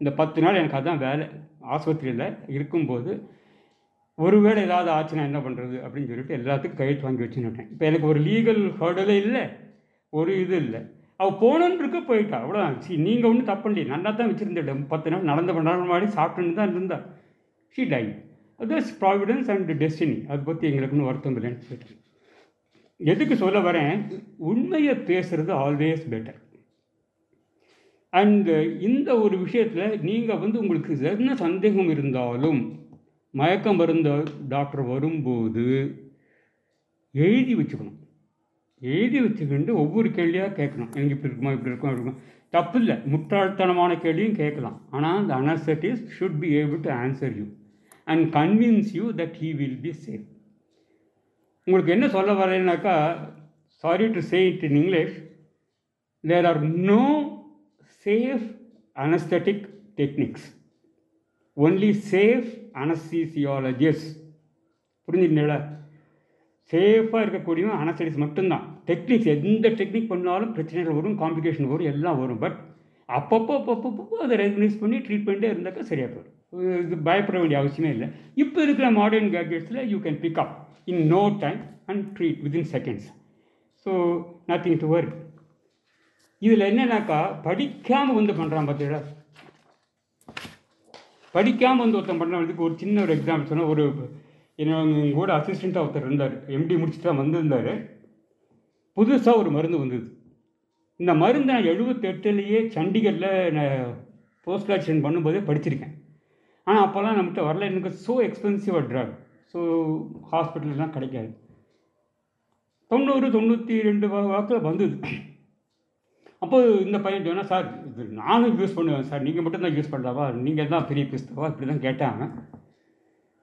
இந்த பத்து நாள் எனக்கு அதான் வேலை. ஆஸ்பத்திரியில் இருக்கும்போது ஒருவேளை ஏதாவது ஆச்சுன்னா என்ன பண்ணுறது அப்படின்னு சொல்லிட்டு எல்லாத்துக்கும் கையெழுத்து வாங்கி வச்சுன்னுட்டேன் இப்போ எனக்கு ஒரு லீகல் ஹர்டலே இல்லை ஒரு இது இல்லை. அவள் போகணுன்னு போயிட்டா. அவ்வளோதான் சி நீங்கள் ஒன்றும் தப்பு இல்லையே. நல்லா தான் வச்சுருந்தேன் பத்து நாள் நடந்த பண்ணாலும் மாதிரி சாப்பிட்டுன்னு தான் இருந்தா. ஷீ டை அது ப்ராவிடன்ஸ் அண்ட் டெஸ்டினி அதை பற்றி எங்களுக்கு ஒன்றும் வருத்தம் இல்லைன்னு சொல்லிட்டு. எதுக்கு சொல்ல வரேன்? உண்மையை பேசுகிறது ஆல்வேஸ் பெட்டர் அண்டு இந்த ஒரு விஷயத்தில் நீங்கள் வந்து உங்களுக்கு என்ன சந்தேகம் இருந்தாலும் மயக்கம் மருந்த டாக்டர் வரும்போது எழுதி வச்சுக்கணும். எழுதி வச்சுக்கிட்டு ஒவ்வொரு கேள்வியாக கேட்கணும். எனக்கு இப்படி இருக்குமா இப்படி இருக்குமா இப்படி இருக்குமா. தப்பு இல்லை முட்டாள்தனமான கேள்வியும் கேட்கலாம். ஆனால் அந்த anaesthetist should be able to answer you and convince you that he will be safe உங்களுக்கு என்ன சொல்ல வரேன்னாக்கா sorry to say it in English there are no safe anaesthetic techniques only safe anaesthesiologist புரிஞ்சுக்கிட்டீங்களா? சேஃபாக இருக்கக்கூடியவன் அனஸ்தடிஸ் மட்டும்தான். டெக்னிக்ஸ் எந்த technique பண்ணாலும் பிரச்சனைகள் வரும் காம்ப்ளிகேஷன் வரும் எல்லாம் வரும். பட் அப்பப்போ அப்பப்போ அதை ரெகனைஸ் பண்ணி ட்ரீட்மெண்ட்டே இருந்தாக்கா சரியாக போயிடும். இது பயப்பட வேண்டிய அவசியமே இல்லை. இப்போ இருக்கிற modern கேட்ஜெட்ஸில் you can pick up in no time and treat within seconds so nothing to work இதில் என்னென்னாக்கா படிக்காமல் வந்து பண்ணுறான் பார்த்தீங்களா படிக்காமல் வந்து ஒருத்தன் பண்ணுறதுக்கு ஒரு சின்ன ஒரு எக்ஸாம்பிள் சொன்னால் ஒரு என்னோட கூட அசிஸ்டண்ட்டாக ஒருத்தர் இருந்தார். எம்டி முடிச்சுட்டு தான் வந்திருந்தார். புதுசாக ஒரு மருந்து வந்தது. இந்த மருந்து நான் எழுபத்தெட்டுலேயே சண்டிகரில் நான் போஸ்ட் கிராஜுவேஷன் பண்ணும்போதே படிச்சிருக்கேன். ஆனால் அப்போல்லாம் நம்மகிட்ட வரல. எனக்கு ஸோ எக்ஸ்பென்சிவாக ட்ரக் ஸோ ஹாஸ்பிட்டல்லாம் கிடைக்காது. தொண்ணூறு தொண்ணூற்றி ரெண்டு வாக்கில் வந்தது. அப்போது இந்த பையன் சொன்னால் சார் இது நானும் யூஸ் பண்ணுவேன் சார். நீங்கள் மட்டும் தான் யூஸ் பண்ணலாவா நீங்கள் தான் பெரிய பிஸ்தவா இப்படி தான் கேட்டாங்க.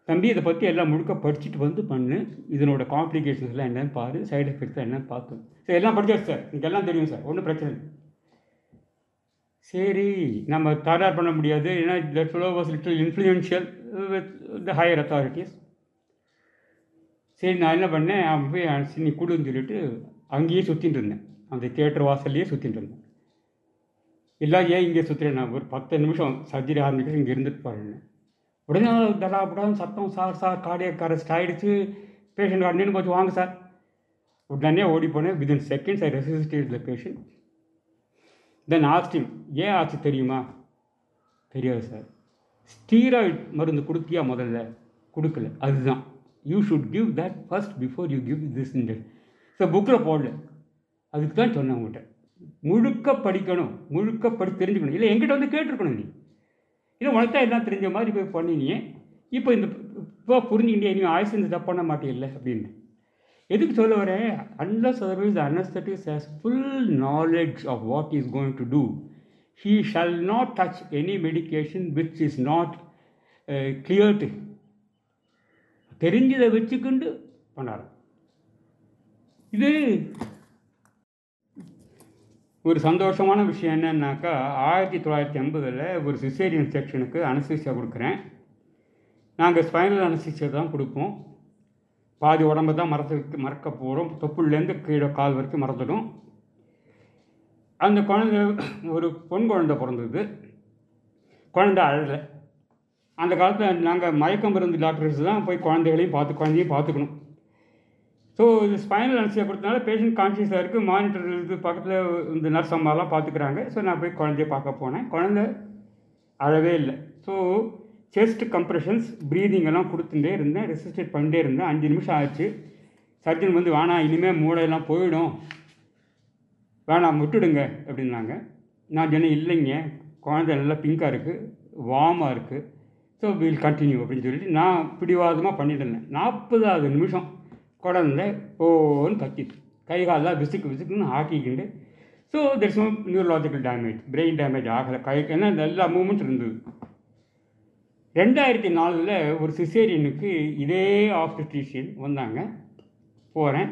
தம்பி இதை பற்றி எல்லாம் முழுக்க படிச்சுட்டு வந்து பண்ணு. இதனோட காம்ப்ளிகேஷன்ஸ்லாம் என்னன்னு பாரு. சைடு எஃபெக்ட்ஸ் என்னன்னு பார்த்து. சரி எல்லாம் படிச்சாச்சு சார். எனக்கு எல்லாம் தெரியும் சார். ஒன்றும் பிரச்சனை இல்லை. சரி நம்ம தயார் பண்ண முடியாது. ஏன்னா that fellow was little influential with the higher authorities சரி நான் என்ன பண்ணேன்? அவன் போய் நீ கொடுன்னு சொல்லிட்டு அங்கேயே சுற்றின்னு இருந்தேன். அந்த தேட்டர் வாசல்லையே சுற்றிட்டு இருந்தேன். இல்லை ஏன் இங்கே சுற்றுறேன் நான் ஒரு பத்து நிமிஷம் சர்ஜரி ஆரம்பிக்கிறது இங்கே இருந்துட்டு பாருங்க உடனே தடாபடான்னு சத்தம் சார் சார் கார்டியக் அரெஸ்ட் ஆகிடுச்சு பேஷண்ட் அண்ணன்னு கொஞ்சம் வாங்க சார். உடனே ஓடி போனேன். Within seconds I resuscitated the patient then asked him ஏன் ஆச்சு தெரியுமா? தெரியாது சார். ஸ்டீராய்ட் மருந்து கொடுத்தியா முதல்ல? கொடுக்கல. அதுதான். You should give that first before you give this indeed so புக்கில் போடல. அதுக்கு தான் சொன்னேன் உங்கள்கிட்ட முழுக்க படிக்கணும் முழுக்க படி தெரிஞ்சுக்கணும். இல்லை எங்கிட்ட வந்து கேட்டிருக்கணும் நீ. இல்லை உனக்கு தான் எல்லாம் தெரிஞ்ச மாதிரி போய் பண்ணினியே இப்போ இந்த இப்போ புரிஞ்சுக்கிட்டே நீ ஆயுசு இந்த தப்பு பண்ண மாட்டேல்ல அப்படின்னு. எதுக்கு சொல்ல வரேன்? Unless otherwise anaesthetist has full knowledge of what is going to do he shall not touch any medication which is not cleared தெரிஞ்சதை வச்சுக்கொண்டு பண்ணார் இது ஒரு சந்தோஷமான விஷயம் என்னன்னாக்கா ஆயிரத்தி தொள்ளாயிரத்தி ஐம்பதில் ஒரு சிசேரியன் செக்ஷனுக்கு அனசிசியா கொடுக்குறேன். நாங்கள் ஸ்பைனல் அனசிசியா தான் கொடுப்போம். பாதி உடம்பு தான் மறத்து மறக்க போகிறோம் தொப்புள்லேருந்து கீழே கால் வரைக்கும் மறந்துடும். அந்த குழந்தை ஒரு பொன் குழந்தை பிறந்தது. குழந்தை அழலை. அந்த காலத்தில் நாங்கள் மயக்கம் மருந்து டாக்டர்ஸ் தான் போய் குழந்தைகளையும் பார்த்து குழந்தையும் பார்த்துக்கணும். ஸோ இது ஸ்பைனல் அனஸ்தியா கொடுத்தனால பேஷண்ட் கான்சியஸாக இருக்குது மானிட்டர் இது பக்கத்தில் இந்த நர்ஸ் அம்மாலாம் பார்த்துக்குறாங்க ஸோ நான் போய் குழந்தைய பார்க்க போனேன். குழந்தை அழவே இல்லை. ஸோ செஸ்ட் கம்ப்ரெஷன்ஸ் ப்ரீதிங் எல்லாம் கொடுத்துட்டே இருந்தேன். ரெசிஸ்டேட் பண்ணிட்டே இருந்தேன். அஞ்சு நிமிஷம் ஆச்சு. சர்ஜன் வந்து வேணாம் இனிமேல் மூளையெல்லாம் போயிடும். வேணாம் விட்டுடுங்க அப்படின்னாங்க. நான் சொன்னேன் இல்லைங்க. குழந்தை நல்லா பிங்காக இருக்குது வார்மாக இருக்குது ஸோ வில் கண்டினியூ அப்படின்னு சொல்லிட்டு நான் பிடிவாதமாக பண்ணிட்டு இருந்தேன். நாற்பதாவது நிமிஷம். குழந்தை ஓன்னு கத்திட்டு. கை காலெலாம் விசுக்கு விசுக்குன்னு ஆக்கிக்கிண்டு. So there's no neurological damage brain damage ஆகலை. கை ஏன்னா எல்லா மூமெண்ட் இருந்தது. ரெண்டாயிரத்தி நாலில் ஒரு சிசேரியனுக்கு இதே ஆப்டிஷியன் வந்தாங்க. போகிறேன்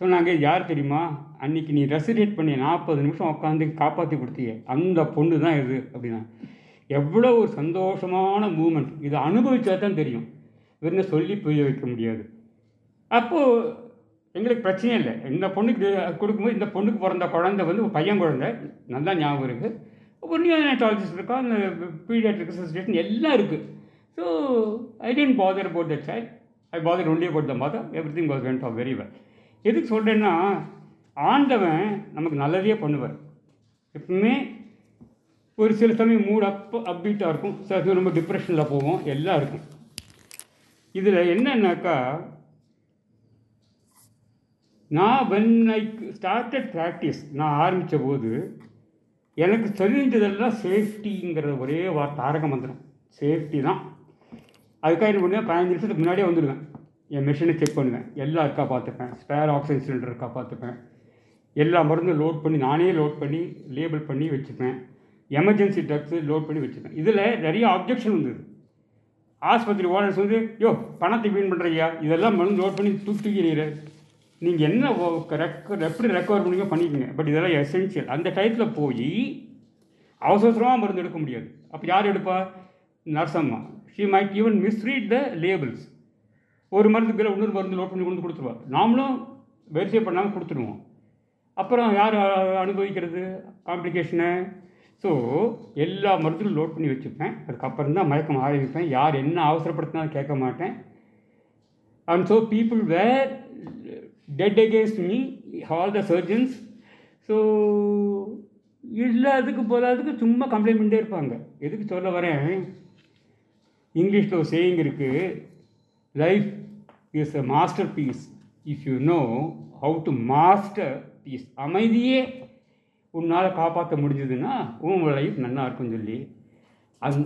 சொன்னாங்க யார் தெரியுமா? அன்னைக்கு நீ ரெசிடேட் பண்ணி நாற்பது நிமிஷம் உட்காந்து காப்பாற்றி கொடுத்தீங்க அந்த பொண்ணு தான் இது அப்படின்னா. எவ்வளோ ஒரு சந்தோஷமான மூமெண்ட். இதை அனுபவிச்சா தான் தெரியும் வெறும் சொல்லி புரிய வைக்க முடியாது. அப்போது எங்களுக்கு பிரச்சனையே இல்லை. இந்த பொண்ணுக்கு கொடுக்கும்போது இந்த பொண்ணுக்கு பிறந்த குழந்தை வந்து பையன் குழந்தை. நல்லா ஞாபகம் இருக்குது ஒரு நியோனட்டாலஜிஸ்ட் இருக்கா அந்த பீடியாட்ரிக் அசோசியேஷன் எல்லாம் இருக்குது so I tend bother about the child I bother only about the mother everything was went off very well எதுக்கு சொல்கிறேன்னா ஆண்டவன் நமக்கு நல்லதே பண்ணுவார். எப்பவுமே ஒரு சில சமயம் மூட் அப் அப்பீட்டாக இருக்கும். சில சமயம் ரொம்ப டிப்ரெஷனில் போவோம். எல்லாம் இருக்கும். இதில் என்னன்னாக்கா நான் வென் ஐ ஸ்டார்டட் ப்ராக்டிஸ் நான் ஆரம்பித்த போது எனக்கு தெரிஞ்சதெல்லாம் சேஃப்டிங்கிற ஒரே வார்த்தை தாரக மந்திரம். சேஃப்டி தான். அதுக்காக என்ன பண்ணுவேன்? பதினஞ்சு நிமிஷத்துக்கு முன்னாடியே வந்துடுவேன். என் மிஷினை செக் பண்ணுவேன். எல்லாம் இருக்கா பார்த்துப்பேன். ஸ்பேர் ஆக்சிஜன் சிலிண்டர் இருக்கா பார்த்துப்பேன். எல்லா மருந்தும் லோட் பண்ணி நானே லோட் பண்ணி லேபிள் பண்ணி வச்சுப்பேன். எமர்ஜென்சி ட்ரக்ஸு லோட் பண்ணி வச்சுப்பேன். இதில் நிறைய அப்ஜெக்ஷன் வந்தது ஆஸ்பத்திரி ஓனர்ஸ் வந்து யோ பணத்தை வீண் பண்ணுறியா இதெல்லாம் மருந்து லோட் பண்ணி தூக்கி தூக்கிறீர்கள் நீங்கள் என்ன ரெக் எப்படி ரெக்கவர் பண்ணுங்க பண்ணிக்கோங்க. பட் இதெல்லாம் எசென்ஷியல் அந்த டயத்தில் போய் அவசரமாக மருந்து எடுக்க முடியாது. அப்போ யார் எடுப்பா? நர்சம்மா. She might even misread the labels ஒரு மருந்துக்கு பேர் இன்னொரு மருந்து லோட் பண்ணி கொண்டு கொடுத்துருவா. நாமளும் வெரிஃபை பண்ணாமல் கொடுத்துருவோம். அப்புறம் யார் அனுபவிக்கிறது? காம்ப்ளிகேஷனை ஸோ எல்லா மருந்துகளும் லோட் பண்ணி வச்சுப்பேன். அதுக்கப்புறம் தான் மயக்கம் ஆரம்பிப்பேன். யார் என்ன அவசரப்படுத்தினாலும் கேட்க மாட்டேன். And so people were dead against me all the surgeons so இல்லாததுக்கு போதாதுக்கு சும்மா கம்ப்ளைண்ட் பண்ணிட்டே இருப்பாங்க. எதுக்கு சொல்ல வரேன்? இங்கிலீஷில் ஒரு சேயிங் இருக்குது life is a masterpiece if you know how to master peace அமைதியே உன்னால் காப்பாற்ற முடிஞ்சதுன்னா உன் லைஃப் நல்லா இருக்கும்னு சொல்லி. அது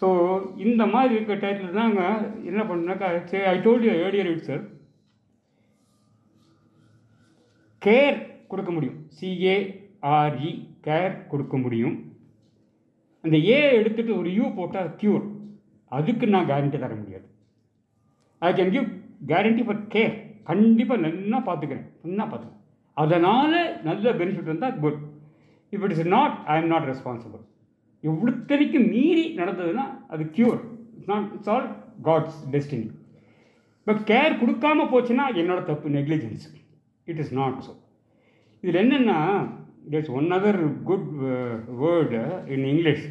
ஸோ இந்த மாதிரி இருக்க டைட்டில் தாங்க என்ன பண்ணாக்கா சரி I told you earlier it sir care கொடுக்க முடியும். சிஏஆர்இ கேர் கொடுக்க முடியும். அந்த ஏ எடுத்துகிட்டு ஒரு யூ போட்டால் க்யூர் அதுக்கு நான் கேரண்டி தர முடியாது. I can give guarantee for care கண்டிப்பாக நல்லா பார்த்துக்கிறேன் நல்லா பார்த்துக்கிறேன் அதனால் நல்ல பெனிஃபிட் வந்தால் good if it is not I am not responsible இவ்வளோத்தனைக்கு மீறி நடந்ததுன்னா அது cure it's not it's all God's destiny but care கொடுக்காம போச்சுன்னா என்னோட தப்பு? Negligence it is not so இதில் என்னென்னா there's one other good word in English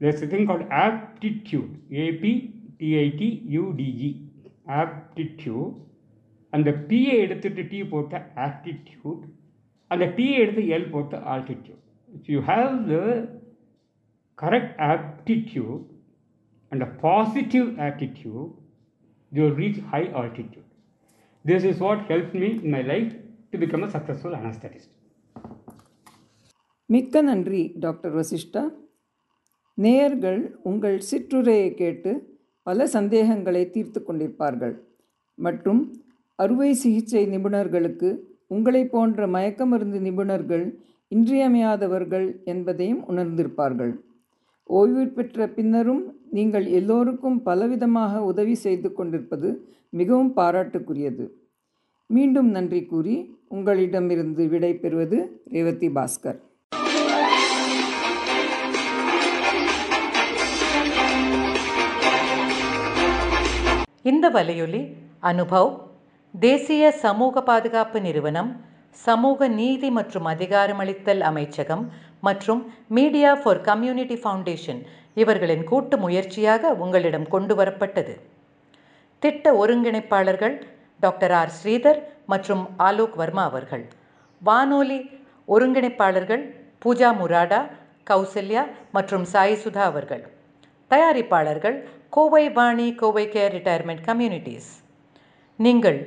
there's thing call aptitude A P T I T U D E aptitude அந்த P A எடுத்துட்டு D போட்ட aptitude அந்த டிஏ எடுத்து எல் போட்ட altitude if you have the correct aptitude and a positive attitude you reach high altitude this is what help me in my life to become a successful anaesthetist மிக்க நன்றி doctor Vasishta. நேயர்கள் உங்கள் சிற்றுரையை கேட்டு பல சந்தேகங்களை தீர்த்து கொண்டிருப்பார்கள். மற்றும் அறுவை சிகிச்சை நிபுணர்களுக்கு உங்களைப் போன்ற மயக்க மருந்து நிபுணர்கள் இன்றியமையாதவர்கள் என்பதையும் உணர்ந்திருப்பார்கள். ஓய்வு பெற்ற பின்னரும் நீங்கள் எல்லோருக்கும் பலவிதமாக உதவி செய்து கொண்டிருப்பது மிகவும் பாராட்டுக்குரியது. மீண்டும் நன்றி கூறி உங்களிடமிருந்து விடை பெறுவது ரேவதி பாஸ்கர். இந்த வலையொலி அனுபவ் தேசிய சமூக பாதுகாப்பு நிறுவனம் சமூக நீதி மற்றும் அதிகாரமளித்தல் அமைச்சகம் மற்றும் மீடியா ஃபார் கம்யூனிட்டி ஃபவுண்டேஷன் இவர்களின் கூட்டு முயற்சியாக உங்களிடம் கொண்டு வரப்பட்டது. திட்ட ஒருங்கிணைப்பாளர்கள் டாக்டர் ஆர். ஸ்ரீதர் மற்றும் ஆலோக் வர்மா அவர்கள். வானொலி ஒருங்கிணைப்பாளர்கள் பூஜா முராடா கௌசல்யா மற்றும் சாய் சுதா அவர்கள். தயாரிப்பாளர்கள் Kovai Vani Kovai care retirement communities. நீங்கள்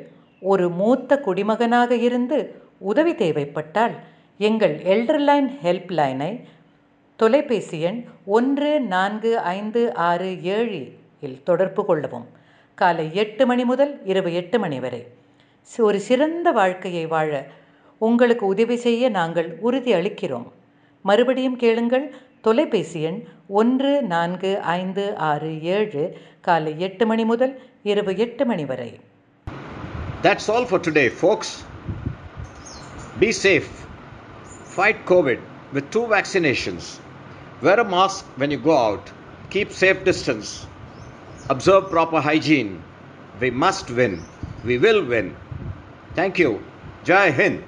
ஒரு மூத்த குடிமகனாக இருந்து உதவி தேவைப்பட்டால் எங்கள் எல்டர்லைன் ஹெல்ப் லைனை தொலைபேசி எண் ஒன்று நான்கு ஐந்து ஆறு ஏழு இல் தொடர்பு கொள்ளவும். காலை எட்டு மணி முதல் இரவு எட்டு மணி வரை. ஒரு சிறந்த வாழ்க்கையை வாழ உங்களுக்கு உதவி செய்ய நாங்கள் உறுதி அளிக்கிறோம். மறுபடியும் கேளுங்கள். தொலைபேசி எண் ஒன்று நான்கு ஐந்து ஆறு ஏழு காலை எட்டு மணி முதல் இரவு எட்டு மணி வரை. That's all for today, folks. Be safe. Fight COVID with two vaccinations. Wear a mask when you go out. Keep safe distance. Observe proper hygiene. We must win. We will win. Thank you. Jai Hind.